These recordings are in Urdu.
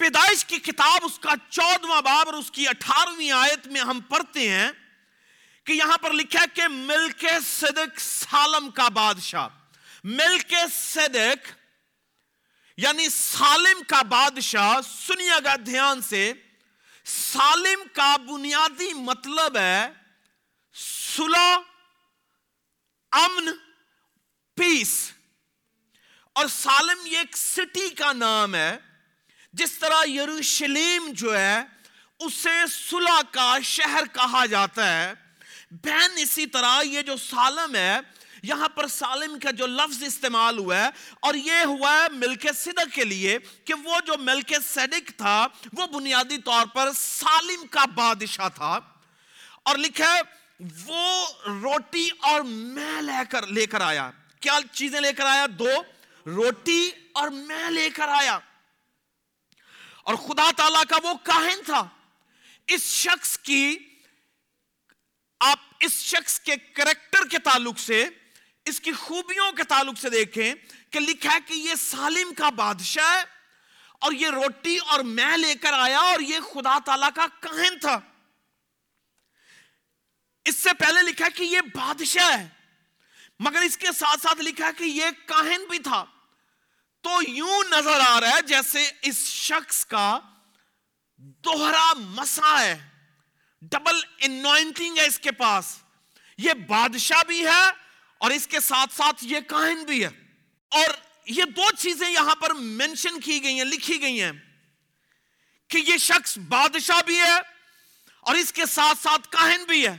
پیدائش کی کتاب اس کا چودواں باب اور اس کی اٹھارہویں آیت میں ہم پڑھتے ہیں کہ یہاں پر لکھا ہے کہ ملک صدق سالم کا بادشاہ ملک صدق یعنی سالم کا بادشاہ، سنیے گا دھیان سے، سالم کا بنیادی مطلب ہے صلح، امن پیس اور سالم یہ ایک سٹی کا نام ہے۔ جس طرح یروشلیم جو ہے، اسے صلح کا شہر کہا جاتا ہے۔ بہن اسی طرح یہ جو سالم ہے، یہاں پر سالم کا جو لفظ استعمال ہوا ہے، اور یہ ہوا ہے ملک صدق کے لیے کہ وہ جو ملک صدق تھا، وہ بنیادی طور پر سالم کا بادشاہ تھا۔ اور لکھا ہے، وہ روٹی اور میں لے کر لے کر آیا۔ کیا چیزیں لے کر آیا؟ دو، روٹی اور میں لے کر آیا۔ اور خدا تعالیٰ کا وہ کاہن تھا۔ اس شخص کی آپ اس شخص کے کریکٹر کے تعلق سے، اس کی خوبیوں کے تعلق سے دیکھیں کہ لکھا ہے کہ یہ سالم کا بادشاہ ہے اور یہ روٹی اور میں لے کر آیا اور یہ خدا تعالیٰ کا کہن تھا۔ اس سے پہلے لکھا کہ یہ بادشاہ ہے، مگر اس کے ساتھ ساتھ لکھا کہ یہ کاہن بھی تھا۔ تو یوں نظر آ رہا ہے جیسے اس شخص کا دوہرا مسا ہے۔ ڈبل انوائنٹنگ ہے اس کے پاس۔ یہ بادشاہ بھی ہے اور اس کے ساتھ ساتھ یہ کاہن بھی ہے۔ اور یہ دو چیزیں یہاں پر مینشن کی گئی ہیں، لکھی گئی ہیں کہ یہ شخص بادشاہ بھی ہے اور اس کے ساتھ ساتھ کاہن بھی ہے۔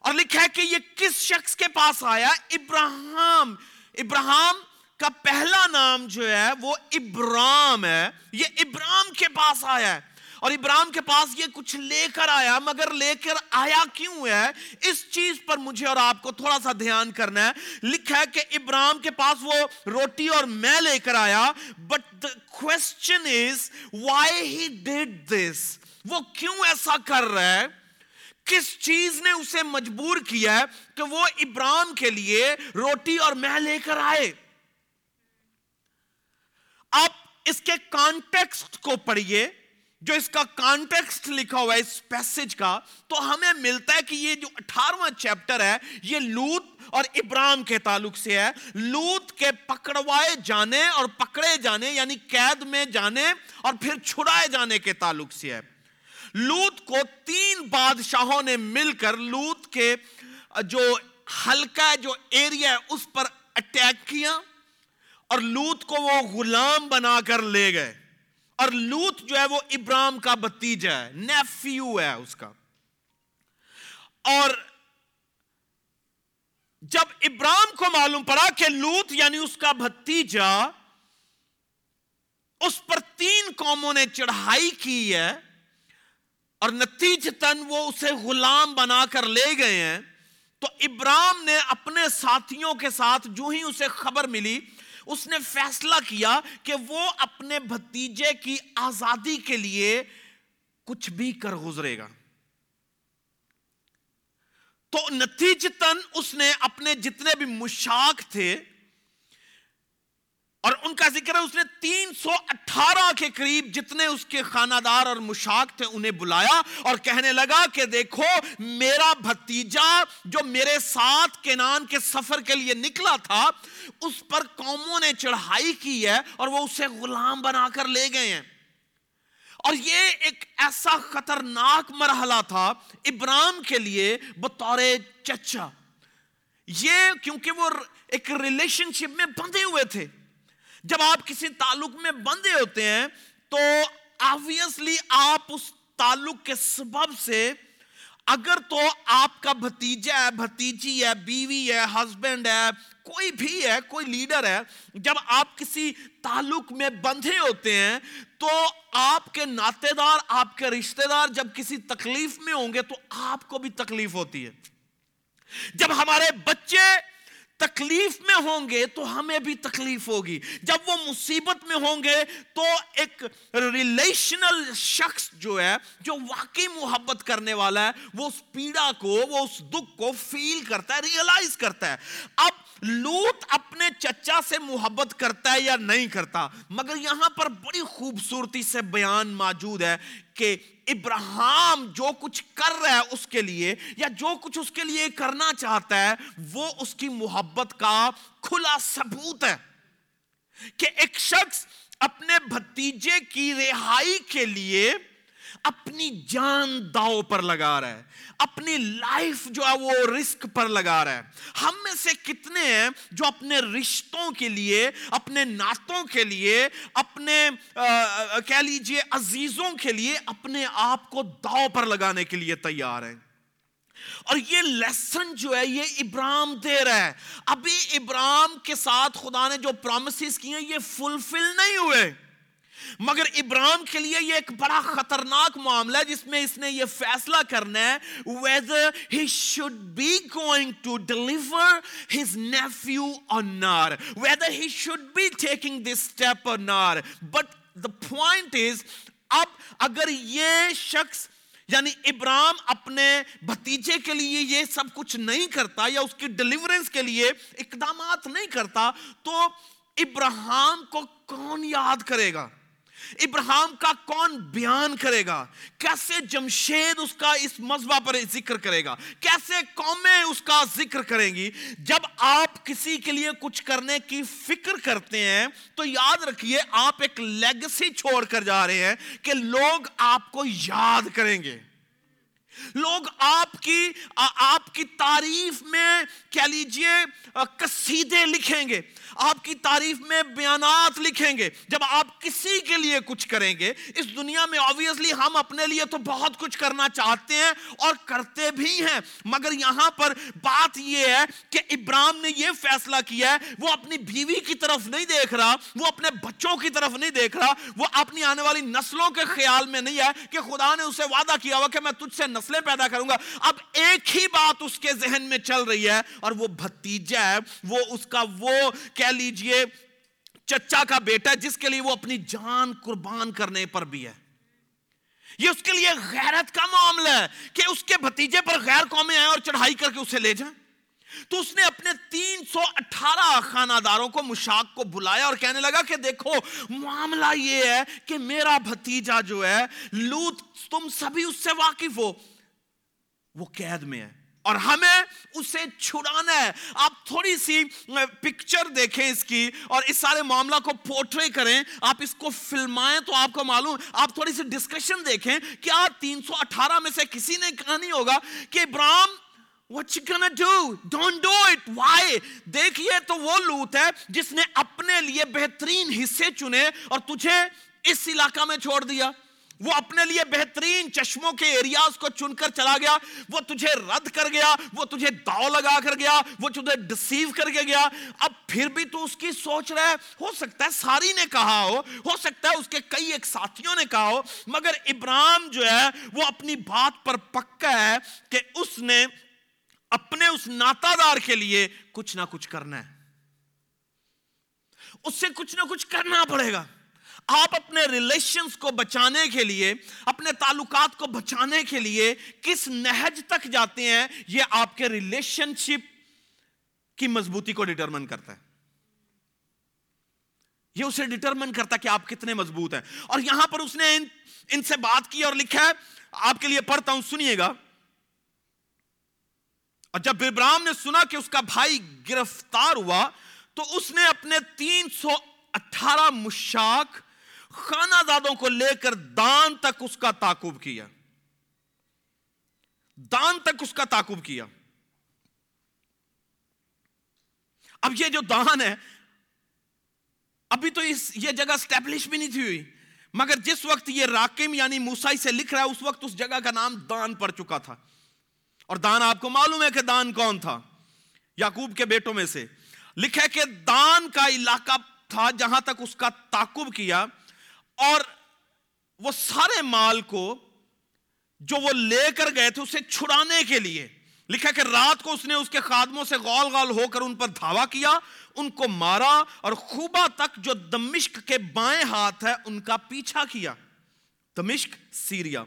اور لکھا ہے کہ یہ کس شخص کے پاس آیا؟ ابراہم ابراہم کا پہلا نام جو ہے وہ ابرام ہے، یہ ابرام کے پاس آیا ہے۔ اور ابراہم کے پاس یہ کچھ لے کر آیا، مگر لے کر آیا کیوں ہے؟ اس چیز پر مجھے اور آپ کو تھوڑا سا دھیان کرنا ہے۔ لکھا ہے کہ ابراہم کے پاس وہ روٹی اور میں لے کر آیا but the question is why he did this وہ کیوں ایسا کر رہا ہے؟ کس چیز نے اسے مجبور کیا ہے کہ وہ ابراہم کے لیے روٹی اور میں لے کر آئے؟ آپ اس کے کانٹیکسٹ کو پڑھیے، جو اس کا کانٹیکسٹ لکھا ہوا ہے، اس پیسج کا، تو ہمیں ملتا ہے کہ یہ جو اٹھارواں چیپٹر ہے، یہ لوت اور ابراہم کے تعلق سے ہے۔ لوت کے پکڑوائے جانے اور پکڑے جانے یعنی قید میں جانے اور پھر چھڑائے جانے کے تعلق سے ہے۔ لوت کو تین بادشاہوں نے مل کر، لوت کے جو ہلکا جو ایریا ہے، اس پر اٹیک کیا۔ اور لوت کو وہ غلام بنا کر لے گئے۔ اور لوت جو ہے وہ ابراہم کا بتیجا ہے، نیفیو ہے اس کا۔ اور جب ابراہم کو معلوم پڑا کہ لوت یعنی اس کا بھتیجا، اس پر تین قوموں نے چڑھائی کی ہے اور نتیجتاً وہ اسے غلام بنا کر لے گئے ہیں۔ تو ابراہم نے اپنے ساتھیوں کے ساتھ جو ہی اسے خبر ملی اس نے فیصلہ کیا کہ وہ اپنے بھتیجے کی آزادی کے لیے کچھ بھی کر گزرے گا۔ تو نتیجتاً اس نے اپنے جتنے بھی مشاق تھے اور ان کا ذکر ہے اس نے تین سو اٹھارہ کے قریب جتنے اس کے خانہ دار اور مشاق تھے انہیں بلایا اور کہنے لگا کہ دیکھو، میرا بھتیجا جو میرے ساتھ کینان کے سفر کے لیے نکلا تھا، اس پر قوموں نے چڑھائی کی ہے اور وہ اسے غلام بنا کر لے گئے ہیں۔ اور یہ ایک ایسا خطرناک مرحلہ تھا ابراہم کے لیے بطور چچا۔ یہ کیونکہ وہ ایک ریلیشن شپ میں بندھے ہوئے تھے۔ جب آپ کسی تعلق میں بندے ہوتے ہیں، تو آبویسلی آپ اس تعلق کے سبب سے، اگر تو آپ کا بھتیجا ہے، بھتیجی ہے، بیوی ہے ہسبینڈ ہے، کوئی بھی ہے، کوئی لیڈر ہے، جب آپ کسی تعلق میں بندھے ہوتے ہیں، تو آپ کے ناتے دار آپ کے رشتہ دار جب کسی تکلیف میں ہوں گے، تو آپ کو بھی تکلیف ہوتی ہے۔ جب ہمارے بچے تکلیف میں ہوں گے تو ہمیں بھی تکلیف ہوگی۔ جب وہ مصیبت میں ہوں گے تو ایک ریلیشنل شخص جو ہے، جو واقعی محبت کرنے والا ہے، وہ اس پیڑا کو، وہ اس دکھ کو فیل کرتا ہے ریئلائز کرتا ہے۔ اب لوت اپنے چچا سے محبت کرتا ہے یا نہیں کرتا، مگر یہاں پر بڑی خوبصورتی سے بیان موجود ہے کہ ابراہم جو کچھ کر رہا ہے اس کے لیے یا جو کچھ اس کے لیے کرنا چاہتا ہے، وہ اس کی محبت کا کھلا ثبوت ہے کہ ایک شخص اپنے بھتیجے کی رہائی کے لیے اپنی جان داؤ پر لگا رہا ہے، اپنی لائف جو ہے وہ رسک پر لگا رہا ہے۔ ہم میں سے کتنے ہیں جو اپنے رشتوں کے لیے، اپنے نعتوں کے لیے، اپنے کہہ لیجیے عزیزوں کے لیے اپنے آپ کو داؤ پر لگانے کے لیے تیار ہیں۔ اور یہ لیسن جو ہے، یہ ابراہم دے رہا ہے۔ ابھی ابراہم کے ساتھ خدا نے جو پرومسز کی ہیں، یہ فلفل نہیں ہوئے۔ مگر ابراہم کے لیے یہ ایک بڑا خطرناک معاملہ ہے، جس میں اس نے یہ فیصلہ کرنا ہے، whether he should be going to deliver his nephew or not whether he should be taking this step or not. But the point is اب اگر یہ شخص یعنی ابراہم اپنے بھتیجے کے لیے یہ سب کچھ نہیں کرتا یا اس کی ڈلیورنس کے لیے اقدامات نہیں کرتا، تو ابراہم کو کون یاد کرے گا؟ ابراہم کا کون بیان کرے گا؟ کیسے جمشید اس کا اس مذبح پر ذکر کرے گا؟ کیسے قومیں اس کا ذکر کریں گی؟ جب آپ کسی کے لیے کچھ کرنے کی فکر کرتے ہیں، تو یاد رکھیے، آپ ایک لیگسی چھوڑ کر جا رہے ہیں کہ لوگ آپ کو یاد کریں گے۔ لوگ آپ کی آپ کی تعریف میں کہہ لیجیے، قصیدے لکھیں گے۔ آپ کی تعریف میں بیانات لکھیں گے۔ جب آپ کسی کے لیے کچھ کریں گے، اس دنیا میں آبویسلی ہم اپنے لیے تو بہت کچھ کرنا چاہتے ہیں اور کرتے بھی ہیں۔ مگر یہاں پر بات یہ ہے کہ ابراہم نے یہ فیصلہ کیا ہے، وہ اپنی بیوی کی طرف نہیں دیکھ رہا، وہ اپنے بچوں کی طرف نہیں دیکھ رہا، وہ اپنی آنے والی نسلوں کے خیال میں نہیں ہے کہ خدا نے اسے وعدہ کیا ہوا کہ میں تجھ سے نسل نسلیں پیدا کروں گا۔ اب ایک ہی بات اس کے ذہن میں چل رہی ہے اور وہ بھتیجا ہے، وہ اس کا وہ کہہ لیجیے چچا کا بیٹا ہے، جس کے لیے وہ اپنی جان قربان کرنے پر بھی ہے۔ یہ اس کے لیے غیرت کا معاملہ ہے کہ اس کے بھتیجے پر غیر قومیں آئیں اور چڑھائی کر کے اسے لے جائیں۔ تو اس نے اپنے تین سو اٹھارہ خانہ داروں کو، مشاق کو بلایا اور کہنے لگا کہ دیکھو، معاملہ یہ ہے کہ میرا بھتیجا جو ہے، لوت تم سبھی اس سے واقف ہو۔ وہ قید میں ہے اور ہمیں اسے چھڑانا ہے آپ تھوڑی سی پکچر دیکھیں اس کی اور اس سارے معاملہ کو پورٹرے کریں آپ اس کو فلمائیں تو آپ کو معلوم آپ تھوڑی سی ڈسکشن دیکھیں کیا تین سو اٹھارہ میں سے کسی نے کہا نہیں ہوگا کہ Abraham What you gonna do? Don't do it. Why? دیکھئے تو وہ لوت ہے جس نے اپنے لیے بہترین حصے چنے اور تجھے اس علاقہ میں چھوڑ دیا وہ اپنے لیے بہترین چشموں کے ایریاز کو چن کر چلا گیا، وہ تجھے رد کر گیا، وہ تجھے داؤ لگا کر گیا، وہ تجھے ڈسیو کر کے گیا۔ اب پھر بھی تو اس کی سوچ رہا ہے۔ ہو سکتا ہے ساری نے کہا ہو ہو سکتا ہے اس کے کئی ایک ساتھیوں نے کہا ہو، مگر ابراہم جو ہے، وہ اپنی بات پر پکا ہے کہ اس نے اپنے اس ناتا دار کے لیے کچھ نہ کچھ کرنا ہے۔ اس سے کچھ نہ کچھ کرنا پڑے گا۔ آپ اپنے ریلیشنز کو بچانے کے لیے اپنے تعلقات کو بچانے کے لیے کس نہج تک جاتے ہیں یہ آپ کے ریلیشن شپ کی مضبوطی کو ڈٹرمن کرتا ہے۔ یہ اسے ڈٹرمن کرتا ہے کہ آپ کتنے مضبوط ہیں۔ اور یہاں پر اس نے ان, ان سے بات کی اور لکھا ہے آپ کے لیے پڑھتا ہوں سنیے گا۔ اور جب ابراہم نے سنا کہ اس کا بھائی گرفتار ہوا تو اس نے اپنے تین سو اٹھارہ مشاک خانہ دادوں کو لے کر دان تک اس کا تعقب کیا۔ دان تک اس کا تعقب کیا۔ اب یہ جو دان ہے، ابھی تو اس، یہ جگہ سٹیبلش بھی نہیں تھی ہوئی۔ مگر جس وقت یہ راکم یعنی موسائی سے لکھ رہا ہے، اس وقت اس جگہ کا نام دان پڑ چکا تھا۔ اور دان آپ کو معلوم ہے کہ دان کون تھا، یعقوب کے بیٹوں میں سے۔ لکھا کہ دان کا علاقہ تھا جہاں تک اس کا تعقب کیا۔ اور وہ سارے مال کو جو وہ لے کر گئے تھے اسے چھڑانے کے لیے۔ لکھا کہ رات کو اس نے اس کے خادموں سے غول غول ہو کر ان پر دھاوا کیا، ان کو مارا اور خوبا تک جو دمشق کے بائیں ہاتھ ہے ان کا پیچھا کیا۔ دمشق، سیریا۔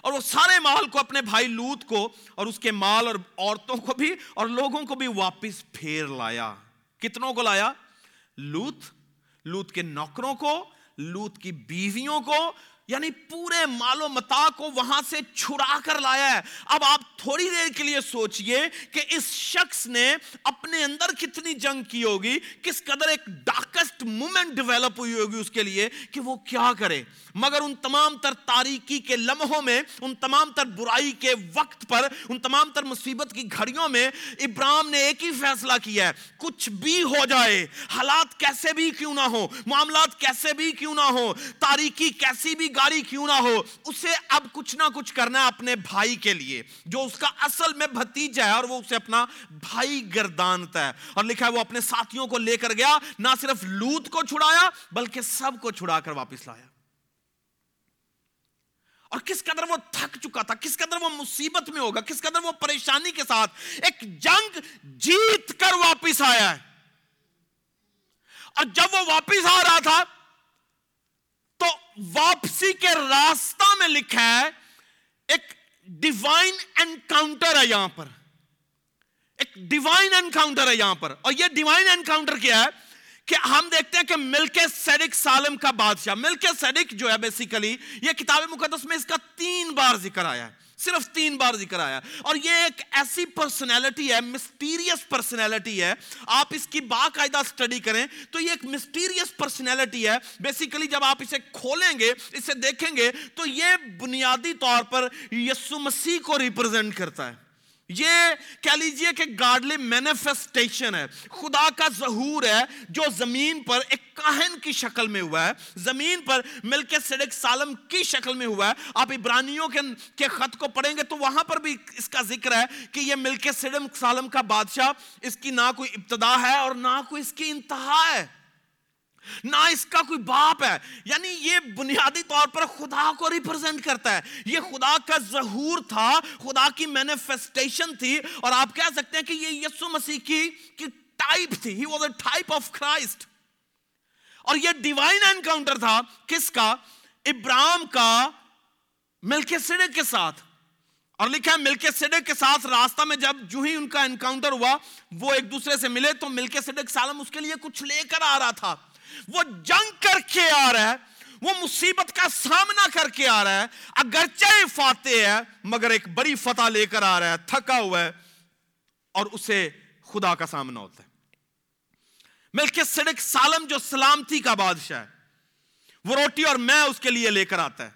اور وہ سارے مال کو اپنے بھائی لوت کو اور اس کے مال اور عورتوں کو بھی اور لوگوں کو بھی واپس پھیر لایا۔ کتنوں کو لایا؟ لوت لوت کے نوکروں کو لوت کی بیویوں کو یعنی پورے مال و متا کو وہاں سے چھڑا کر لایا ہے۔ اب آپ تھوڑی دیر کے لیے سوچئے کہ اس شخص نے اپنے اندر کتنی جنگ کی ہوگی، کس قدر ایک ڈاکسٹ مومنٹ ڈیولپ ہوئی ہوگی اس کے لیے کہ وہ کیا کرے۔ مگر ان تمام تر تاریکی کے لمحوں میں، ان تمام تر برائی کے وقت پر، ان تمام تر مصیبت کی گھڑیوں میں ابراہم نے ایک ہی فیصلہ کیا ہے۔ کچھ بھی ہو جائے، حالات کیسے بھی کیوں نہ ہو معاملات کیسے بھی کیوں نہ ہو تاریکی کیسی بھی گاڑی کیوں نہ ہو؟ اسے اب کچھ نہ کچھ کرنا ہے اپنے بھائی کے لیے، جو اس کا اصل میں بھتیجا ہے اور وہ اسے اپنا بھائی گردانتا ہے۔ اور لکھا ہے، وہ اپنے ساتھیوں کو لے کر گیا، نہ صرف لوت کو چھڑایا، بلکہ سب کو چھڑا کر واپس لایا۔ اور کس قدر وہ تھک چکا تھا، کس قدر وہ مصیبت میں ہوگا، کس قدر وہ پریشانی کے ساتھ ایک جنگ جیت کر واپس آیا ہے۔ اور جب وہ واپس آ رہا تھا تو واپسی کے راستہ میں لکھا ہے، ایک ڈیوائن انکاؤنٹر ہے یہاں پر۔ ایک ڈیوائن انکاؤنٹر ہے یہاں پر۔ اور یہ ڈیوائن انکاؤنٹر کیا ہے؟ کہ ہم دیکھتے ہیں کہ ملک سیڈک سالم کا بادشاہ ملک سیڈک جو ہے بیسیکلی یہ کتاب مقدس میں اس کا تین بار ذکر آیا ہے۔ صرف تین بار ذکر آیا اور یہ ایک ایسی پرسنالٹی ہے مسٹیریس پرسنالٹی ہے۔ آپ اس کی باقاعدہ سٹڈی کریں تو یہ ایک مسٹیریس پرسنالٹی ہے۔ بیسیکلی جب آپ اسے کھولیں گے، اسے دیکھیں گے تو یہ بنیادی طور پر یسو مسیح کو ریپرزینٹ کرتا ہے۔ یہ کہہ لیجیے کہ گارڈلی مینیفیسٹیشن ہے۔ خدا کا ظہور ہے جو زمین پر ایک کاہن کی شکل میں ہوا ہے۔ زمین پر مل کے سڑک سالم کی شکل میں ہوا ہے۔ آپ عبرانیوں کے خط کو پڑھیں گے تو وہاں پر بھی اس کا ذکر ہے کہ یہ مل کے سالم کا بادشاہ، اس کی نہ کوئی ابتدا ہے اور نہ کوئی اس کی انتہا ہے۔ نہ اس کا کوئی باپ ہے۔ یعنی یہ بنیادی طور پر خدا کو ریپرزینٹ کرتا ہے۔ یہ خدا کا ظہور تھا۔ خدا کی مینیفیسٹیشن تھی۔ اور آپ کہہ سکتے ہیں کہ یہ یسو مسیح کی ٹائپ تھی۔ He was a type of Christ اور یہ ڈیوائن انکاؤنٹر تھا۔ کس کا؟ ابراہم کا ملک سڑک کے ساتھ۔ اور لکھا ہے ملک سڈک کے ساتھ راستہ میں جب جو ہی ان کا انکاؤنٹر ہوا، وہ ایک دوسرے سے ملے تو ملک سڈک سالم اس کے لیے کچھ لے کر آ رہا تھا۔ وہ جنگ کر کے آ رہا ہے، وہ مصیبت کا سامنا کر کے آ رہا ہے۔ اگرچہ فاتح ہے، مگر ایک بڑی فتح لے کر آ رہا ہے، تھکا ہوا ہے، اور اسے خدا کا سامنا ہوتا ہے۔ ملک سڑک سالم جو سلامتی کا بادشاہ ہے، وہ روٹی اور میں اس کے لیے لے کر آتا ہے۔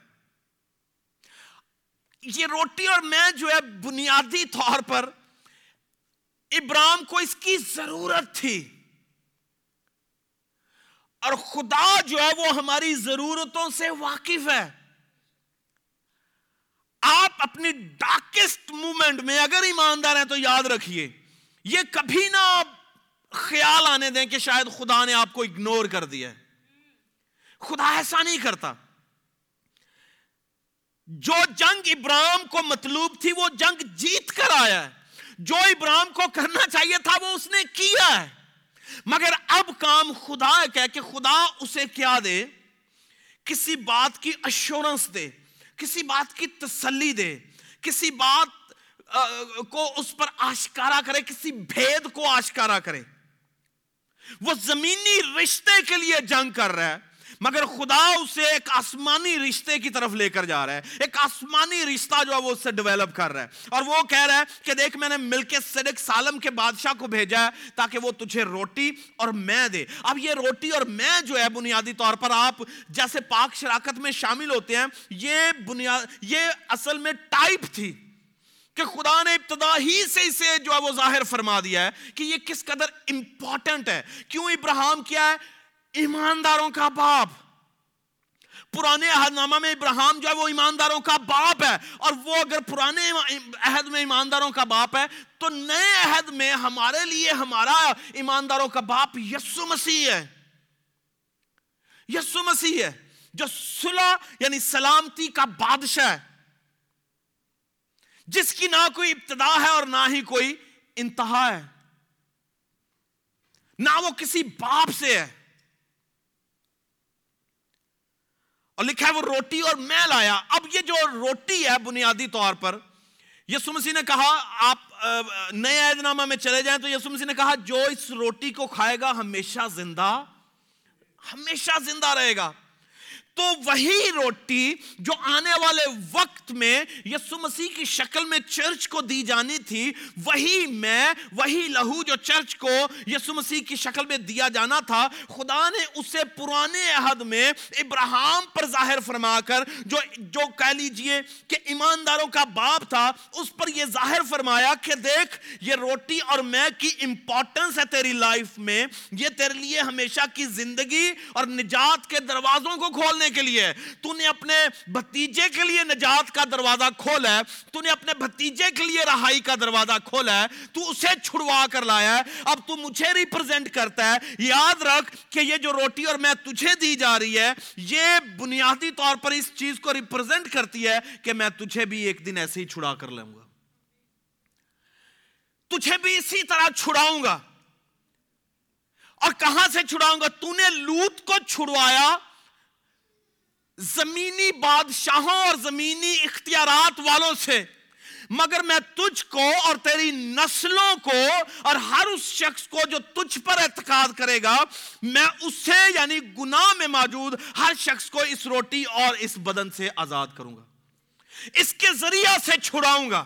یہ روٹی اور میں جو ہے، بنیادی طور پر ابراہم کو اس کی ضرورت تھی۔ اور خدا جو ہے وہ ہماری ضرورتوں سے واقف ہے۔ آپ اپنی ڈاکسٹ مومنٹ میں اگر ایماندار ہیں تو یاد رکھیے، یہ کبھی نہ خیال آنے دیں کہ شاید خدا نے آپ کو اگنور کر دیا خدا ایسا نہیں کرتا۔ جو جنگ ابراہم کو مطلوب تھی وہ جنگ جیت کر آیا ہے۔ جو ابراہم کو کرنا چاہیے تھا وہ اس نے کیا ہے۔ مگر اب کام خدا کہ خدا اسے کیا دے؟ کسی بات کی اشورنس دے، کسی بات کی تسلی دے، کسی بات کو اس پر آشکارا کرے، کسی بھید کو آشکارا کرے۔ وہ زمینی رشتے کے لیے جنگ کر رہا ہے۔ مگر خدا اسے ایک آسمانی رشتے کی طرف لے کر جا رہا ہے، ایک آسمانی رشتہ جو ہے وہ اس سے ڈیولپ کر رہا ہے۔ اور وہ کہہ رہا ہے کہ دیکھ میں نے مل کے صدق سالم کے بادشاہ کو بھیجا ہے تاکہ وہ تجھے روٹی اور میں دے۔ اب یہ روٹی اور میں جو ہے بنیادی طور پر آپ جیسے پاک شراکت میں شامل ہوتے ہیں، یہ بنیاد یہ اصل میں ٹائپ تھی کہ خدا نے ابتدا ہی سے اسے جو ہے وہ ظاہر فرما دیا ہے کہ یہ کس قدر امپورٹنٹ ہے۔ کیوں ابراہم کیا ہے؟ ایمانداروں کا باپ۔ پرانے عہد نامہ میں ابراہم جو ہے وہ ایمانداروں کا باپ ہے، اور وہ اگر پرانے عہد میں ایمانداروں کا باپ ہے، تو نئے عہد میں ہمارے لیے ہمارا ایمانداروں کا باپ یسو مسیح ہے۔ یسو مسیح ہے، جو صلح یعنی سلامتی کا بادشاہ ہے۔ جس کی نہ کوئی ابتدا ہے اور نہ ہی کوئی انتہا ہے۔ نہ وہ کسی باپ سے ہے۔ اور لکھا ہے وہ روٹی اور میں لایا اب یہ جو روٹی ہے بنیادی طور پر یسو مسیح نے کہا، آپ نئے عید نامہ میں چلے جائیں تو یسو مسیح نے کہا، جو اس روٹی کو کھائے گا ہمیشہ زندہ ہمیشہ زندہ رہے گا۔ تو وہی روٹی جو آنے والے وقت میں یسو مسیح کی شکل میں چرچ کو دی جانی تھی، وہی میں، وہی لہو جو چرچ کو یسو مسیح کی شکل میں دیا جانا تھا، خدا نے اسے پرانے عہد میں ابراہم پر ظاہر فرما کر، جو جو کہہ لیجیے کہ ایمانداروں کا باپ تھا، اس پر یہ ظاہر فرمایا کہ دیکھ، یہ روٹی اور میں کی امپورٹنس ہے تیری لائف میں، یہ تیرے لیے ہمیشہ کی زندگی اور نجات کے دروازوں کو کھولنے کے لیے۔ تو نے اپنے بھتیجے کے لیے نجات کا دروازہ کھولا ہے۔ تو نے اپنے بھتیجے کے لیے رہائی کا دروازہ کھولا ہے۔ تو اسے چھڑوا کر لایا ہے۔ اب تو مجھے ریپرزینٹ کرتا ہے۔ یاد رکھ کہ یہ جو روٹی اور میں تجھے دی جا رہی ہے، یہ بنیادی طور پر اس چیز کو ریپرزینٹ کرتی ہے کہ میں تجھے بھی ایک دن ایسے ہی چھڑا کر لوں گا۔ تجھے بھی اسی طرح چھڑاؤں گا۔ اور کہاں سے چھڑاؤں گا؟ تو نے لوت کو چھڑوایا۔ زمینی بادشاہوں اور زمینی اختیارات والوں سے۔ مگر میں تجھ کو اور تیری نسلوں کو اور ہر اس شخص کو جو تجھ پر اعتقاد کرے گا، میں اسے یعنی گناہ میں موجود ہر شخص کو اس روٹی اور اس بدن سے آزاد کروں گا۔ اس کے ذریعہ سے چھڑاؤں گا۔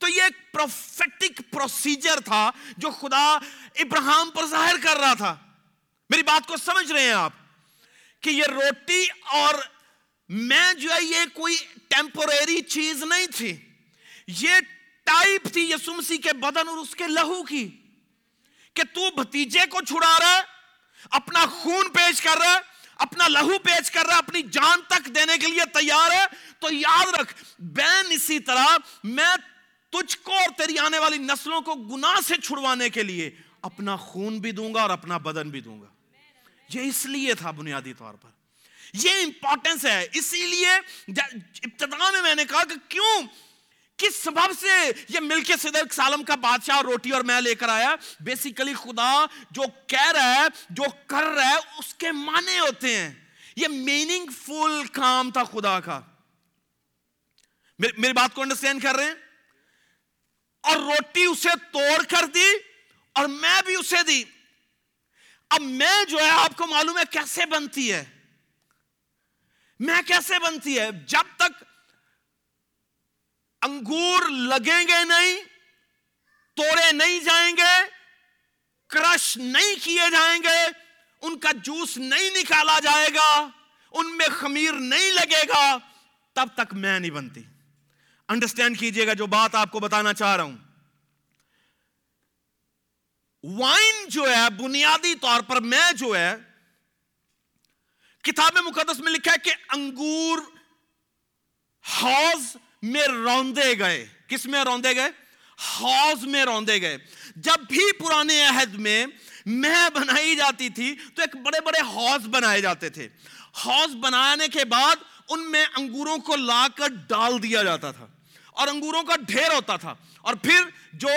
تو یہ ایک پروفیٹک پروسیجر تھا جو خدا ابراہم پر ظاہر کر رہا تھا۔ میری بات کو سمجھ رہے ہیں آپ؟ کہ یہ روٹی اور میں جو ہے یہ کوئی ٹیمپوریری چیز نہیں تھی۔ یہ ٹائپ تھی یسو مسیح کے بدن اور اس کے لہو کی کہ تو بھتیجے کو چھڑا رہا ہے، اپنا خون پیش کر رہا ہے، اپنا لہو پیش کر رہا ہے، اپنی جان تک دینے کے لیے تیار ہے۔ تو یاد رکھ، بین اسی طرح میں تجھ کو اور تیری آنے والی نسلوں کو گناہ سے چھڑوانے کے لیے اپنا خون بھی دوں گا اور اپنا بدن بھی دوں گا۔ یہ اس لیے تھا بنیادی طور پر۔ یہ امپورٹنس ہے۔ اسی لیے ابتدا میں میں نے کہا کہ کیوں؟ کس سبب سے یہ مل کے صدر سالم کا بادشاہ روٹی اور میں لے کر آیا؟ بیسیکلی خدا جو کہہ رہا ہے، جو کر رہا ہے، اس کے معنی ہوتے ہیں۔ یہ میننگ فل کام تھا خدا کا۔ میری بات کو انڈرسٹینڈ کر رہے ہیں؟ اور روٹی اسے توڑ کر دی اور میں بھی اسے دی۔ اب میں جو ہے آپ کو معلوم ہے کیسے بنتی ہے۔ میں کیسے بنتی ہے؟ جب تک انگور لگیں گے نہیں، توڑے نہیں جائیں گے، کرش نہیں کیے جائیں گے، ان کا جوس نہیں نکالا جائے گا، ان میں خمیر نہیں لگے گا، تب تک میں نہیں بنتی۔ انڈرسٹینڈ کیجیے گا جو بات آپ کو بتانا چاہ رہا ہوں۔ وائن جو ہے، بنیادی طور پر میں جو ہے، کتاب مقدس میں لکھا ہے کہ انگور حوض میں روندے گئے۔ کس میں روندے گئے؟ حوض میں روندے گئے۔ جب بھی پرانے عہد میں میں بنائی جاتی تھی تو ایک بڑے بڑے حوض بنائے جاتے تھے۔ حوض بنانے کے بعد ان میں انگوروں کو لا کر ڈال دیا جاتا تھا۔ اور انگوروں کا ڈھیر ہوتا تھا۔ اور پھر جو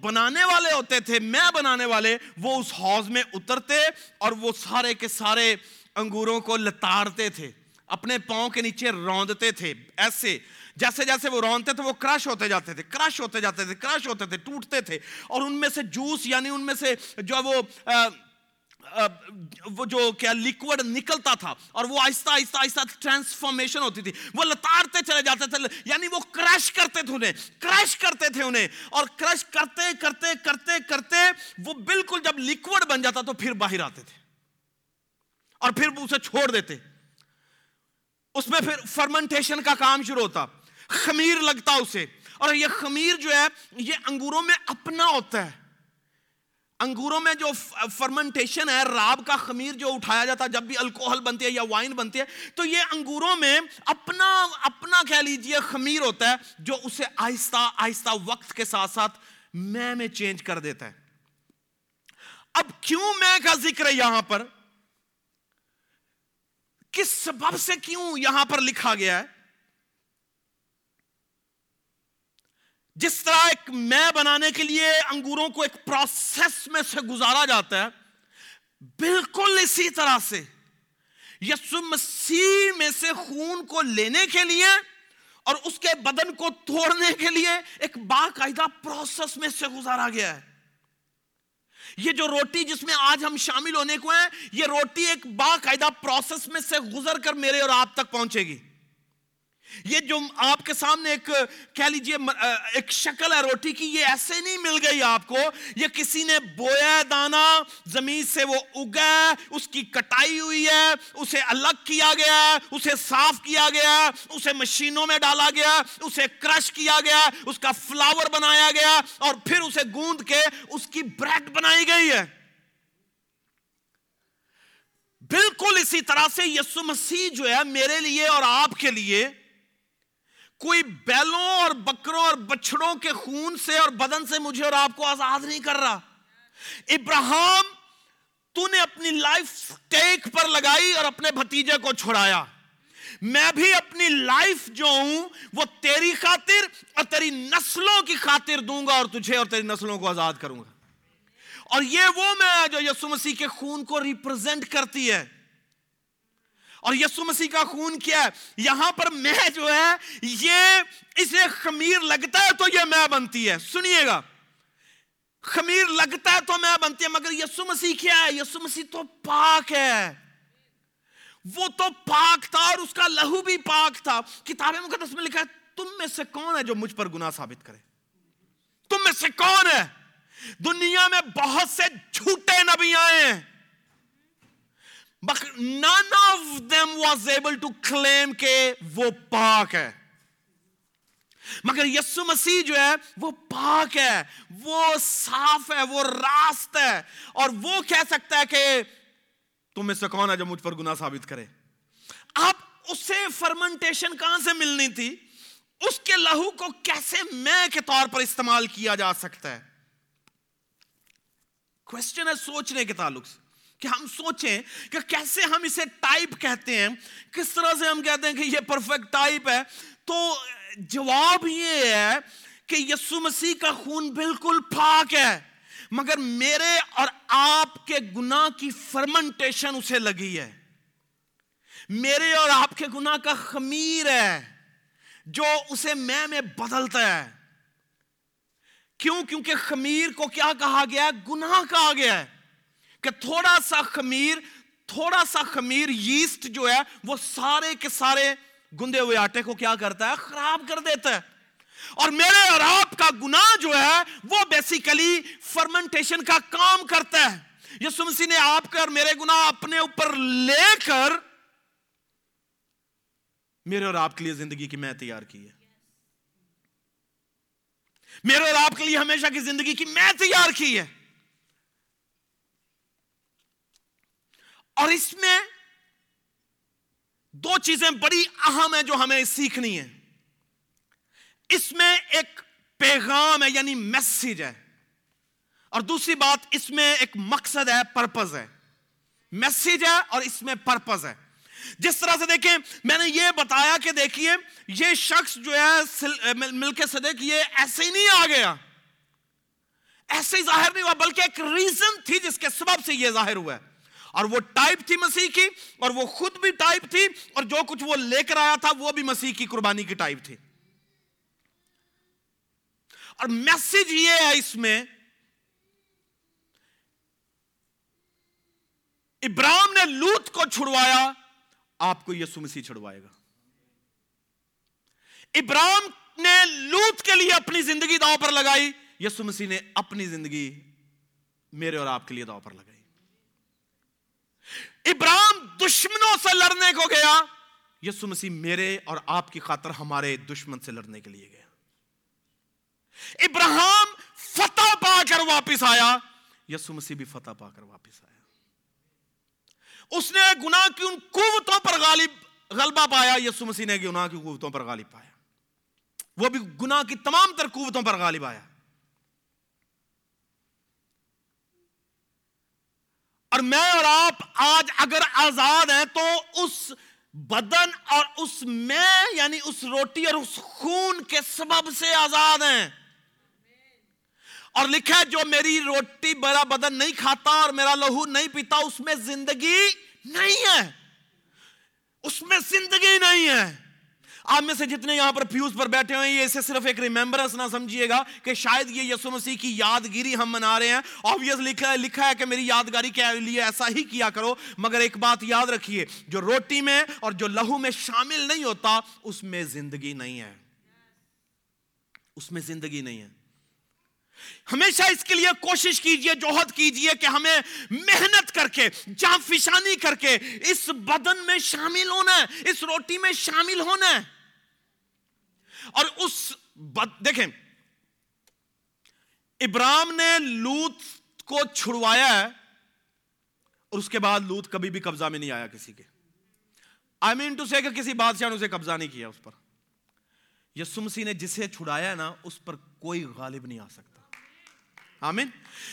بنانے والے ہوتے تھے، میں بنانے والے، وہ اس حوض میں اترتے اور وہ سارے کے سارے انگوروں کو لتارتے تھے، اپنے پاؤں کے نیچے روندتے تھے۔ ایسے، جیسے جیسے وہ روندتے تھے، وہ کرش ہوتے جاتے تھے کرش ہوتے جاتے تھے کرش ہوتے تھے، ٹوٹتے تھے۔ اور ان میں سے جوس یعنی ان میں سے جو وہ وہ جو کیا لیکوڈ نکلتا تھا اور وہ آہستہ آہستہ آہستہ ٹرانسفارمیشن ہوتی تھی۔ وہ لتارتے چلے جاتے تھے یعنی وہ کرش کرتے تھے انہیں کرش کرتے تھے انہیں۔ اور کرش کرتے کرتے کرتے کرتے وہ بالکل جب لیکوڈ بن جاتا تو پھر باہر آتے تھے۔ اور پھر اسے چھوڑ دیتے۔ اس میں پھر فرمنٹیشن کا کام شروع ہوتا، خمیر لگتا اسے۔ اور یہ خمیر جو ہے، یہ انگوروں میں اپنا ہوتا ہے۔ انگوروں میں جو فرمنٹیشن ہے، راب کا خمیر جو اٹھایا جاتا ہے، جب بھی الکوہل بنتی ہے یا وائن بنتی ہے، تو یہ انگوروں میں اپنا اپنا کہہ لیجیے خمیر ہوتا ہے، جو اسے آہستہ آہستہ وقت کے ساتھ ساتھ میں میں چینج کر دیتا ہے۔ اب کیوں میں کا ذکر ہے یہاں پر؟ کس سبب سے کیوں یہاں پر لکھا گیا ہے؟ جس طرح ایک میں بنانے کے لیے انگوروں کو ایک پروسیس میں سے گزارا جاتا ہے، بالکل اسی طرح سے یسو مسیح میں سے خون کو لینے کے لیے اور اس کے بدن کو توڑنے کے لیے ایک باقاعدہ پروسیس میں سے گزارا گیا ہے۔ یہ جو روٹی جس میں آج ہم شامل ہونے کو ہیں، یہ روٹی ایک باقاعدہ پروسیس میں سے گزر کر میرے اور آپ تک پہنچے گی۔ یہ جو آپ کے سامنے ایک، کہہ لیجیے ایک شکل ہے روٹی کی، یہ ایسے نہیں مل گئی آپ کو، یہ کسی نے بویا دانا زمین سے وہ اگا اس کی کٹائی ہوئی ہے، اسے الگ کیا گیا اسے صاف کیا گیا اسے مشینوں میں ڈالا گیا اسے کرش کیا گیا اس کا فلاور بنایا گیا اور پھر اسے گوند کے اس کی بریڈ بنائی گئی ہے۔ بالکل اسی طرح سے یسو مسیح جو ہے میرے لیے اور آپ کے لیے کوئی بیلوں اور بکروں اور بچڑوں کے خون سے اور بدن سے مجھے اور آپ کو آزاد نہیں کر رہا۔ ابراہم تو نے اپنی لائف ٹیک پر لگائی اور اپنے بھتیجے کو چھڑایا۔ میں بھی اپنی لائف جو ہوں، وہ تیری خاطر اور تیری نسلوں کی خاطر دوں گا اور تجھے اور تیری نسلوں کو آزاد کروں گا۔ اور یہ وہ میں جو یسو مسیح کے خون کو ریپرزینٹ کرتی ہے۔ اور یسو مسیح کا خون کیا ہے۔ یہاں پر میں جو ہے، یہ اسے خمیر لگتا ہے تو یہ میں بنتی ہے۔ سنیے گا۔ خمیر لگتا ہے تو میں بنتی ہے، مگر یسو مسیح کیا ہے؟ یسو مسیح تو پاک ہے۔ وہ تو پاک تھا اور اس کا لہو بھی پاک تھا۔ کتاب مقدس میں لکھا ہے، تم میں سے کون ہے جو مجھ پر گناہ ثابت کرے؟ تم میں سے کون ہے؟ دنیا میں بہت سے جھوٹے نبی آئے ہیں۔ None of them was able to claim کہ وہ پاک ہے۔ مگر یسو مسیح جو ہے، وہ پاک ہے، وہ صاف ہے، وہ راست ہے۔ اور وہ کہہ سکتا ہے کہ تم میں سے کون ہے جو مجھ پر گناہ ثابت کرے۔ اب اسے فرمنٹیشن کہاں سے ملنی تھی؟ اس کے لہو کو کیسے میں کے طور پر استعمال کیا جا سکتا ہے؟ کوشچن ہے سوچنے کے تعلق سے۔ کہ ہم سوچیں کہ کیسے ہم اسے ٹائپ کہتے ہیں، کس طرح سے ہم کہتے ہیں کہ یہ پرفیکٹ ٹائپ ہے؟ تو جواب یہ ہے کہ یسو مسیح کا خون بالکل پاک ہے، مگر میرے اور آپ کے گناہ کی فرمنٹیشن اسے لگی ہے۔ میرے اور آپ کے گناہ کا خمیر ہے، جو اسے میں میں بدلتا ہے۔ کیوں؟ کیونکہ خمیر کو کیا کہا گیا؟ ہے گناہ کہا گیا ہے۔ کہ تھوڑا سا خمیر، تھوڑا سا خمیر یسٹ جو ہے، وہ سارے کے سارے گندے ہوئے آٹے کو کیا کرتا ہے؟ خراب کر دیتا ہے۔ اور میرے اور آپ کا گناہ جو ہے، وہ بیسیکلی فرمنٹیشن کا کام کرتا ہے۔ یسو مسیح نے آپ کے اور میرے گناہ اپنے اوپر لے کر میرے اور آپ کے لیے زندگی کی میں تیار کی ہے۔ میرے اور آپ کے لیے ہمیشہ کی زندگی کی میں تیار کی ہے۔ اور اس میں دو چیزیں بڑی اہم ہیں جو ہمیں سیکھنی ہے اس میں ایک پیغام ہے یعنی میسج ہے۔ اور دوسری بات، اس میں ایک مقصد ہے پرپز ہے۔ میسج ہے اور اس میں پرپز ہے۔ جس طرح سے دیکھیں، میں نے یہ بتایا کہ دیکھیے، یہ شخص جو ہے مل کے صدق یہ ایسے ہی نہیں آ گیا۔ ایسے ہی ظاہر نہیں ہوا، بلکہ ایک ریزن تھی جس کے سبب سے یہ ظاہر ہوا۔ ہے اور وہ ٹائپ تھی مسیح کی، اور وہ خود بھی ٹائپ تھی، اور جو کچھ وہ لے کر آیا تھا، وہ بھی مسیح کی قربانی کی ٹائپ تھی۔ اور میسج یہ ہے اس میں ابراہم نے لوت کو چھڑوایا، آپ کو یسو مسیح چھڑوائے گا۔ ابراہم نے لوت کے لیے اپنی زندگی داؤ پر لگائی یسو مسیح نے اپنی زندگی میرے اور آپ کے لیے داؤ پر لگائی۔ ابراہم دشمنوں سے لڑنے کو گیا۔ یسو مسیح میرے اور آپ کی خاطر ہمارے دشمن سے لڑنے کے لیے گیا۔ ابراہم فتح پا کر واپس آیا۔ یسو مسیح بھی فتح پا کر واپس آیا۔ اس نے گناہ کی ان قوتوں پر غالب غلبہ پایا۔ یسو مسیح نے گناہ کی قوتوں پر غالب پایا۔ وہ بھی گناہ کی تمام تر قوتوں پر غالب آیا۔ اور میں اور آپ آج اگر آزاد ہیں تو اس بدن اور اس میں یعنی اس روٹی اور اس خون کے سبب سے آزاد ہیں۔ اور لکھا ہے، جو میری روٹی میرا بدن نہیں کھاتا اور میرا لہو نہیں پیتا، اس میں زندگی نہیں ہے۔ اس میں زندگی نہیں ہے۔ آپ میں سے جتنے یہاں پر پیوز پر بیٹھے ہوئے یہ اسے صرف ایک ریمبرنس نہ سمجھیے گا کہ شاید یہ یسو مسیح کی یادگیری ہم منا رہے ہیں۔ آبویس لکھا ہے لکھا ہے کہ میری یادگاری کے لیے ایسا ہی کیا کرو۔ مگر ایک بات یاد رکھیے، جو روٹی میں اور جو لہو میں شامل نہیں ہوتا، اس میں زندگی نہیں ہے۔ اس میں زندگی نہیں ہے۔ ہمیشہ اس کے لیے کوشش کیجیے، جوہد کیجیے کہ ہمیں محنت کر کے جہاں فشانی کر کے اس بدن میں شامل ہونا ہے، اس روٹی میں شامل ہونا ہے۔ اور اس بد دیکھیں ابراہم نے لوت کو چھڑوایا ہے اور اس کے بعد لوت کبھی بھی قبضہ میں نہیں آیا کسی کے۔ آئی مین ٹو سے کہ کسی بادشاہ نے اسے قبضہ نہیں کیا اس پر۔ یسو مسیح نے جسے چھڑایا ہے نا، اس پر کوئی غالب نہیں آ سکتا۔ آمین۔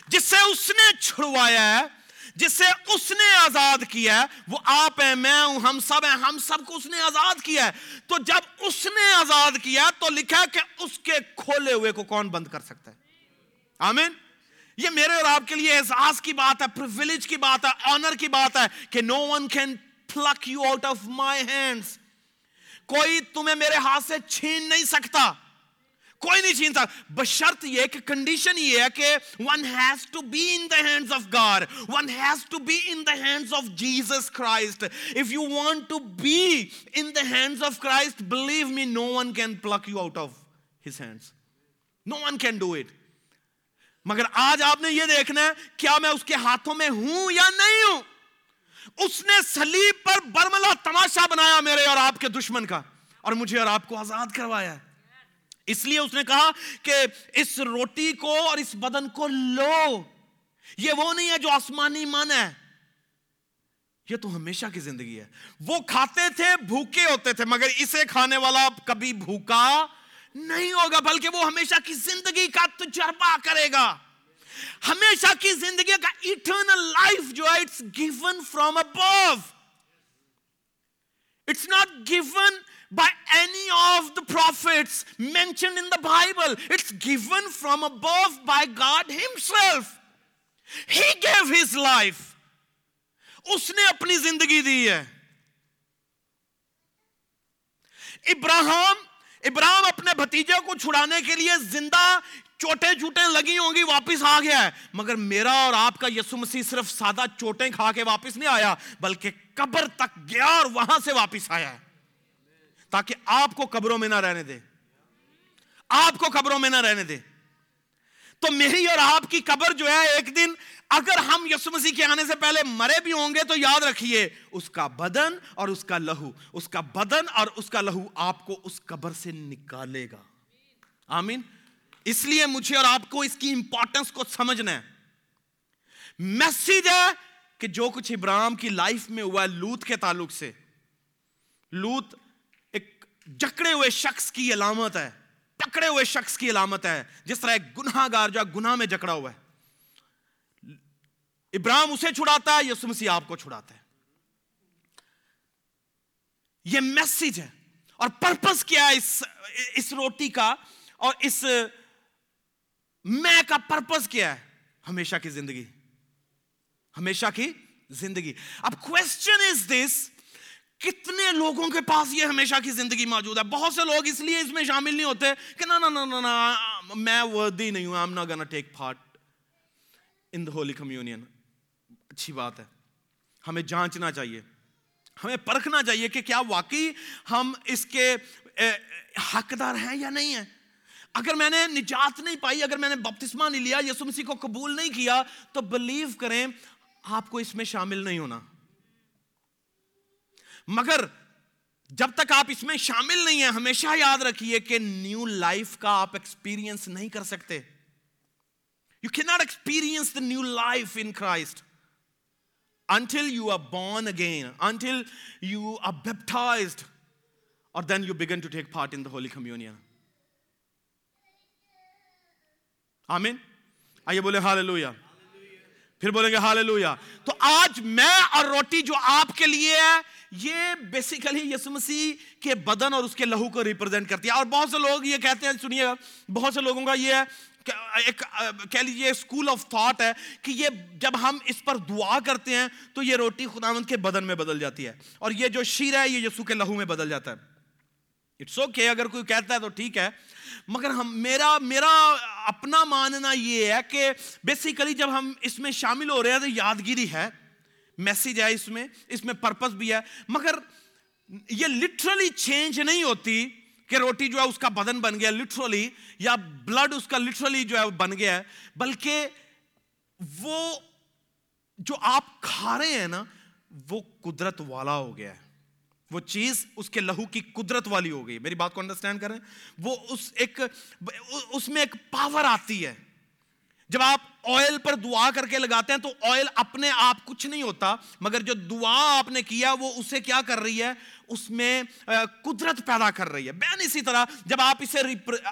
جس سے اس نے چھڑوایا ہے جس سے اس نے آزاد کیا ہے، وہ آپ ہیں، میں ہوں، ہم سب ہیں، ہم سب کو اس نے آزاد کیا ہے۔ تو جب اس نے آزاد کیا تو لکھا ہے کہ اس کے کھولے ہوئے کو کون بند کر سکتا ہے۔ آمین؟ یہ میرے اور آپ کے لیے احساس کی بات ہے پریویلیج کی بات ہے آنر کی بات ہے کہ no one can pluck you out of my hands کوئی تمہیں میرے ہاتھ سے چھین نہیں سکتا۔ کوئی نہیں چھین سکتا۔ بشرط یہ کہ کنڈیشن یہ ہے کہ one has to be in the hands of God one has to be in the hands of Jesus Christ if you want to be in the hands of Christ believe me no one can pluck you out of his hands no one can do it مگر آج آپ نے یہ دیکھنا ہے، کیا میں اس کے ہاتھوں میں ہوں یا نہیں ہوں؟ اس نے سلیب پر برملا تماشا بنایا میرے اور آپ کے دشمن کا، اور مجھے اور آپ کو آزاد کروایا ہے۔ اس لیے اس نے کہا کہ اس روٹی کو اور اس بدن کو لو۔ یہ وہ نہیں ہے جو آسمانی من ہے۔ یہ تو ہمیشہ کی زندگی ہے۔ وہ کھاتے تھے، بھوکے ہوتے تھے، مگر اسے کھانے والا کبھی بھوکا نہیں ہوگا، بلکہ وہ ہمیشہ کی زندگی کا تجربہ کرے گا۔ ہمیشہ کی زندگی کا ایٹرنل لائف جو ہے it's given from above it's not given by any of the prophets mentioned in the Bible. It's given from above by God Himself. He gave His life. اس نے اپنی زندگی دی ہے ابراہم ابراہم اپنے بھتیجے کو چھڑانے کے لیے زندہ چوٹیں چوٹیں لگی ہوں گی واپس آ گیا ہے مگر میرا اور آپ کا یسو مسیح صرف سادہ چوٹیں کھا کے واپس نہیں آیا بلکہ قبر تک گیا اور وہاں سے واپس آیا ہے تاکہ آپ کو قبروں میں نہ رہنے دے۔ آپ کو قبروں میں نہ رہنے دے۔ تو میری اور آپ کی قبر جو ہے، ایک دن اگر ہم یسو مسیح کے آنے سے پہلے مرے بھی ہوں گے تو یاد رکھیے، اس کا بدن اور اس کا لہو، اس کا بدن اور اس کا لہو آپ کو اس قبر سے نکالے گا۔ آمین۔ اس لیے مجھے اور آپ کو اس کی امپورٹنس کو سمجھنا ہے۔ میسیج ہے کہ جو کچھ ابراہم کی لائف میں ہوا ہے، لوت کے تعلق سے۔ لوت جکڑے ہوئے شخص کی علامت ہے، پکڑے ہوئے شخص کی علامت ہے، جس طرح ایک گناہ گار جو گناہ میں جکڑا ہوا ہے۔ ابراہم اسے چھڑاتا ہے یسو مسیح آپ کو چھڑاتا ہے۔ یہ میسج ہے اور پرپس کیا ہے اس اس روٹی کا اور اس میں کا پرپس کیا ہے؟ ہمیشہ کی زندگی۔ ہمیشہ کی زندگی۔ اب کوشچن از دس کتنے لوگوں کے پاس یہ ہمیشہ کی زندگی موجود ہے؟ بہت سے لوگ اس لیے اس میں شامل نہیں ہوتے کہ نا نا نا نا میں وردی نہیں ہوں، I'm not gonna take part in the holy communion. اچھی بات ہے۔ ہمیں جانچنا چاہیے۔ ہمیں پرکھنا چاہیے کہ کیا واقعی ہم اس کے حقدار ہیں یا نہیں ہیں۔ اگر میں نے نجات نہیں پائی، اگر میں نے بپتسمہ نہیں لیا یسو مسیح کو قبول نہیں کیا، تو بلیو کریں، آپ کو اس میں شامل نہیں ہونا۔ مگر جب تک آپ اس میں شامل نہیں ہیں، ہمیشہ یاد رکھیے کہ نیو لائف کا آپ ایکسپیرینس نہیں کر سکتے۔ You can not experience the new life in Christ until you are born again until you are baptized اور then you begin to take part in the holy communion آمین آئیے بولے ہال پھر بولیں گے ہاللویا تو آج میں اور روٹی جو آپ کے لیے ہے، یہ بیسیکلی یسو مسیح کے بدن اور اس کے لہو کو ریپرزینٹ کرتی ہے۔ اور بہت سے لوگ یہ کہتے ہیں، سنیے گا بہت سے لوگوں کا یہ ہے ایک، کہہ لیجیے اسکول آف تھاٹ ہے کہ یہ جب ہم اس پر دعا کرتے ہیں تو یہ روٹی خداوند کے بدن میں بدل جاتی ہے۔ اور یہ جو شیر ہے، یہ یسو کے لہو میں بدل جاتا ہے۔ اٹس اوکے اگر کوئی کہتا ہے تو ٹھیک ہے۔ مگر ہم، میرا میرا اپنا ماننا یہ ہے کہ بیسیکلی جب ہم اس میں شامل ہو رہے ہیں تو یادگیری ہے۔ میسیج ہے اس میں اس میں پرپس بھی ہے۔ مگر یہ لٹرلی چینج نہیں ہوتی کہ روٹی جو ہے اس کا بدن بن گیا لٹرلی یا بلڈ اس کا لٹرلی جو ہے بن گیا ہے۔ بلکہ وہ جو آپ کھا رہے ہیں نا، وہ قدرت والا ہو گیا ہے۔ وہ چیز اس کے لہو کی قدرت والی ہو گئی۔ میری بات کو انڈرسٹینڈ کریں۔ وہ اس ایک اس میں ایک پاور آتی ہے۔ جب آپ آئل پر دعا کر کے لگاتے ہیں تو آئل اپنے آپ کچھ نہیں ہوتا، مگر جو دعا آپ نے کیا، وہ اسے کیا کر رہی ہے؟ اس میں قدرت پیدا کر رہی ہے۔ بین اسی طرح جب آپ اسے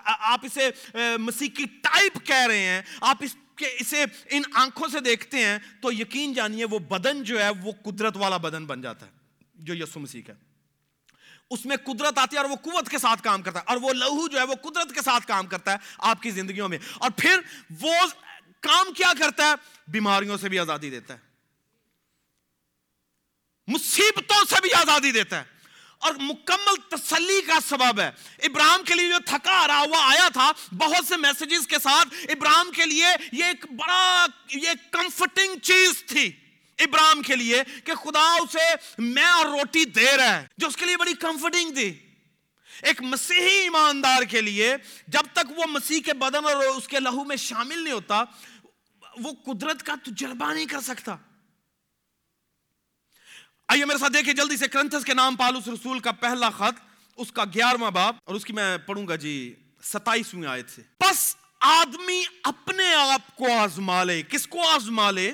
آپ اسے مسیح کی ٹائپ کہہ رہے ہیں، آپ اس کے، اسے ان آنکھوں سے دیکھتے ہیں، تو یقین جانیے وہ بدن جو ہے، وہ قدرت والا بدن بن جاتا ہے، جو یسو مسیح کا اس میں قدرت آتی ہے اور وہ قوت کے ساتھ کام کرتا ہے اور وہ لہو جو ہے وہ قدرت کے ساتھ کام کرتا ہے آپ کی زندگیوں میں اور پھر وہ کام کیا کرتا ہے؟ بیماریوں سے بھی آزادی دیتا ہے۔ مصیبتوں سے بھی آزادی دیتا ہے۔ اور مکمل تسلی کا سبب ہے۔ ابراہم کے لیے جو تھکا رہا ہوا آیا تھا، بہت سے میسیجز کے ساتھ ابراہم کے لیے یہ ایک بڑا، یہ کمفرٹنگ چیز تھی۔ ابراہم کے لیے کہ خدا اسے میں اور روٹی دے رہا ہے، جو اس کے لیے بڑی کمفرٹنگ تھی۔ ایک مسیحی ایماندار کے لیے جب تک وہ مسیح کے بدن اور اس کے لہو میں شامل نہیں ہوتا، وہ قدرت کا تجربہ نہیں کر سکتا۔ آئیے میرے ساتھ دیکھیں جلدی سے کرنتھس کے نام پالوس رسول کا پہلا خط، اس کا گیارہواں باب، اور اس کی میں پڑھوں گا جی ستائیسویں آیت سے۔ پس آدمی اپنے آپ کو آزما لے، کس کو آزما لے؟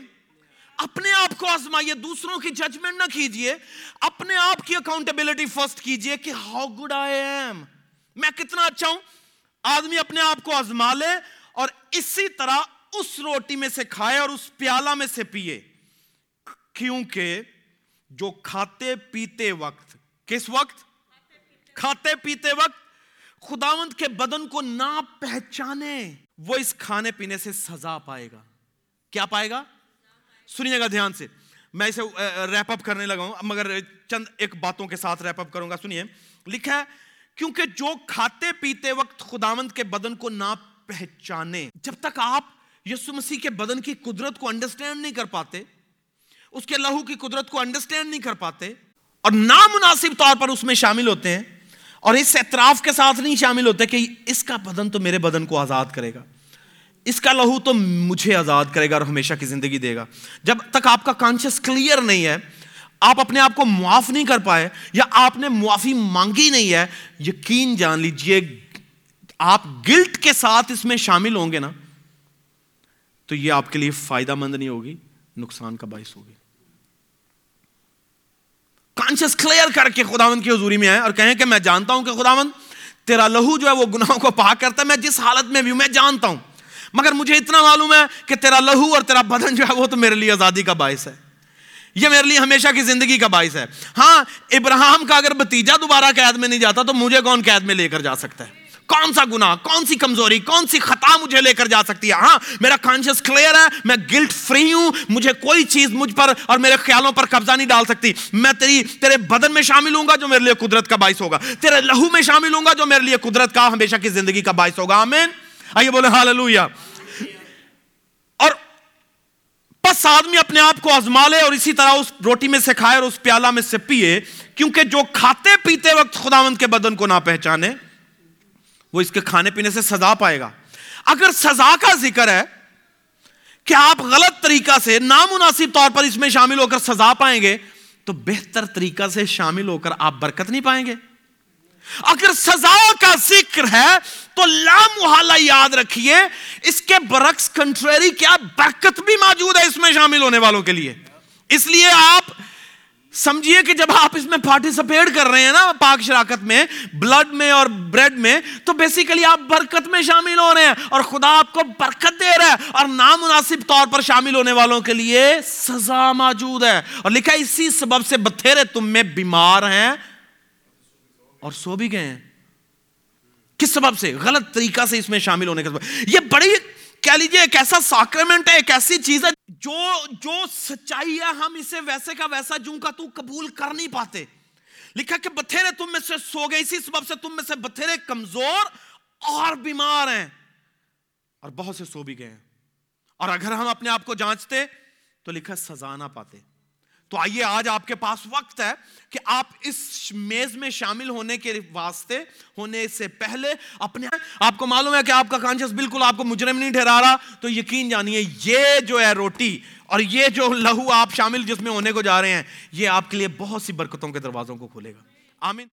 اپنے آپ کو آزمائیے، دوسروں کی ججمنٹ نہ کیجیے، اپنے آپ کی اکاؤنٹیبلٹی فرسٹ کیجیے کہ ہاؤ گڈ آئی ایم میں کتنا اچھا ہوں، آدمی اپنے آپ کو آزما لے اور اسی طرح اس روٹی میں سے کھائے اور اس پیالہ میں سے پیے کیونکہ جو کھاتے پیتے وقت، کس وقت؟ کھاتے پیتے وقت خداوند کے بدن کو نہ پہچانے وہ اس کھانے پینے سے سزا پائے گا۔ کیا پائے گا؟ سنیے گا دھیان سے۔ میں اسے ریپ اپ کرنے لگا ہوں۔ مگر چند ایک باتوں کے ساتھ ریپ اپ کروں گا۔ سنیے۔ لکھا ہے، کیونکہ جو کھاتے پیتے وقت خداوند کے بدن کو نہ پہچانے، جب تک آپ یسو مسیح کے بدن کی قدرت کو انڈرسٹینڈ نہیں کر پاتے، اس کے لہو کی قدرت کو انڈرسٹینڈ نہیں کر پاتے، اور نامناسب طور پر اس میں شامل ہوتے ہیں، اور اس اعتراف کے ساتھ نہیں شامل ہوتے کہ اس کا بدن تو میرے بدن کو آزاد کرے گا۔ اس کا لہو تو مجھے آزاد کرے گا اور ہمیشہ کی زندگی دے گا۔ جب تک آپ کا کانشیس کلیئر نہیں ہے، آپ اپنے آپ کو معاف نہیں کر پائے، یا آپ نے معافی مانگی نہیں ہے، یقین جان لیجیے، آپ گلٹ کے ساتھ اس میں شامل ہوں گے نا، تو یہ آپ کے لیے فائدہ مند نہیں ہوگی، نقصان کا باعث ہوگی۔ کانشیس کلیئر کر کے خداوند کی حضوری میں آئے اور کہیں کہ میں جانتا ہوں کہ خداوند تیرا لہو جو ہے وہ گناہوں کو پاک کرتا ہے، میں جس حالت میں بھی ہوں، میں جانتا ہوں۔ مگر مجھے اتنا معلوم ہے کہ تیرا لہو اور تیرا بدن جو ہے وہ تو میرے لیے آزادی کا باعث ہے۔ یہ میرے لیے ہمیشہ کی زندگی کا باعث ہے۔ ہاں ابراہم کا اگر بتیجا دوبارہ قید میں نہیں جاتا تو مجھے کون قید میں لے کر جا سکتا ہے؟ کون سا گنا کون سی کمزوری، کون سی خطا مجھے لے کر جا سکتی ہے؟ ہاں میرا کانشیس کلیئر ہے، میں گلٹ فری ہوں، مجھے کوئی چیز مجھ پر اور میرے خیالوں پر قبضہ نہیں ڈال سکتی۔ میں تیری، تیرے بدن میں شامل ہوں گا جو میرے لیے قدرت کا باعث ہوگا۔ تیرے لہو میں شامل ہوں گا جو میرے لیے قدرت کا ہمیشہ کی زندگی کا باعث ہوگا۔ آمین۔ آئیے بولے ہاللویہ اور پس آدمی اپنے آپ کو آزما لے اور اسی طرح اس روٹی میں سے کھائے اور اس پیالہ میں سے پیے، کیونکہ جو کھاتے پیتے وقت خداوند کے بدن کو نہ پہچانے، وہ اس کے کھانے پینے سے سزا پائے گا۔ اگر سزا کا ذکر ہے کہ آپ غلط طریقہ سے نامناسب طور پر اس میں شامل ہو کر سزا پائیں گے، تو بہتر طریقہ سے شامل ہو کر آپ برکت نہیں پائیں گے۔ اگر سزا کا ذکر ہے تو لامحالہ یاد رکھیے، اس کے برعکس کنٹریری کیا برکت بھی موجود ہے اس میں شامل ہونے والوں کے لیے۔ اس لیے آپ سمجھیے کہ جب آپ اس میں پارٹیسپیٹ کر رہے ہیں نا پاک شراکت میں بلڈ میں اور بریڈ میں، تو بیسیکلی آپ برکت میں شامل ہو رہے ہیں۔ اور خدا آپ کو برکت دے رہا ہے۔ اور نامناسب طور پر شامل ہونے والوں کے لیے سزا موجود ہے۔ اور لکھا اسی سبب سے بتھیرے تم میں بیمار ہیں۔ اور سو بھی گئے ہیں۔ کس سبب سے؟ غلط طریقہ سے اس میں شامل ہونے کے سبب۔ یہ بڑی کہہ لیجیے ایک ایسا ساکرمنٹ ہے، ایک ایسی چیز ہے جو جو سچائی ہے، ہم اسے ویسے کا ویسا جوں کا تو قبول کر نہیں پاتے۔ لکھا کہ بتھیرے تم میں سے سو گئے، اسی سبب سے تم میں سے بتھیرے کمزور اور بیمار ہیں۔ اور بہت سے سو بھی گئے ہیں۔ اور اگر ہم اپنے آپ کو جانچتے تو لکھا سزا نہ پاتے۔ تو آئیے آج آپ کے پاس وقت ہے کہ آپ اس میز میں شامل ہونے کے واسطے ہونے سے پہلے اپنے آپ کو معلوم ہے کہ آپ کا کانشیس بالکل آپ کو مجرم نہیں ٹھہرا رہا، تو یقین جانیے یہ جو ہے روٹی اور یہ جو لہو آپ شامل جس میں ہونے کو جا رہے ہیں، یہ آپ کے لیے بہت سی برکتوں کے دروازوں کو کھولے گا۔ آمین۔